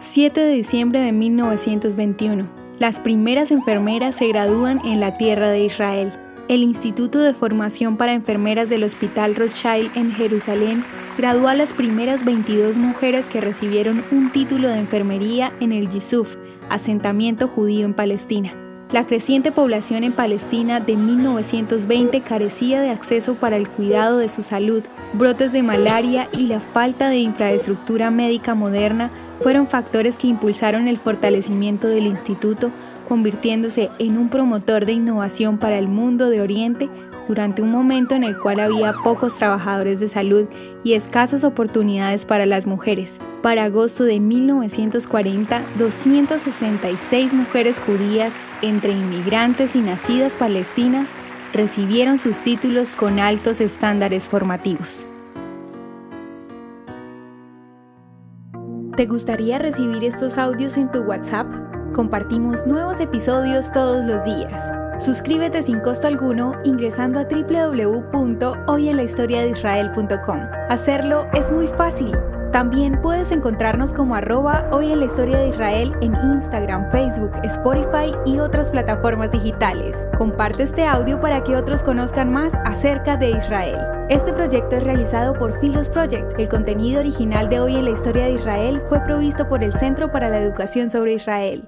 7 de diciembre de 1921. Las primeras enfermeras se gradúan en la tierra de Israel. El Instituto de Formación para Enfermeras del Hospital Rothschild en Jerusalén graduó a las primeras 22 mujeres que recibieron un título de enfermería en el Yisuf, asentamiento judío en Palestina. La creciente población en Palestina de 1920 carecía de acceso para el cuidado de su salud. Brotes de malaria y la falta de infraestructura médica moderna fueron factores que impulsaron el fortalecimiento del instituto, convirtiéndose en un promotor de innovación para el mundo de Oriente durante un momento en el cual había pocos trabajadores de salud y escasas oportunidades para las mujeres. Para agosto de 1940, 266 mujeres judías, entre inmigrantes y nacidas palestinas, recibieron sus títulos con altos estándares formativos. ¿Te gustaría recibir estos audios en tu WhatsApp? Compartimos nuevos episodios todos los días. Suscríbete sin costo alguno ingresando a www.hoyenlahistoriadeisrael.com. Hacerlo es muy fácil. También puedes encontrarnos como arroba hoy en la historia de Israel en Instagram, Facebook, Spotify y otras plataformas digitales. Comparte este audio para que otros conozcan más acerca de Israel. Este proyecto es realizado por Philos Project. El contenido original de Hoy en la historia de Israel fue provisto por el Centro para la Educación sobre Israel.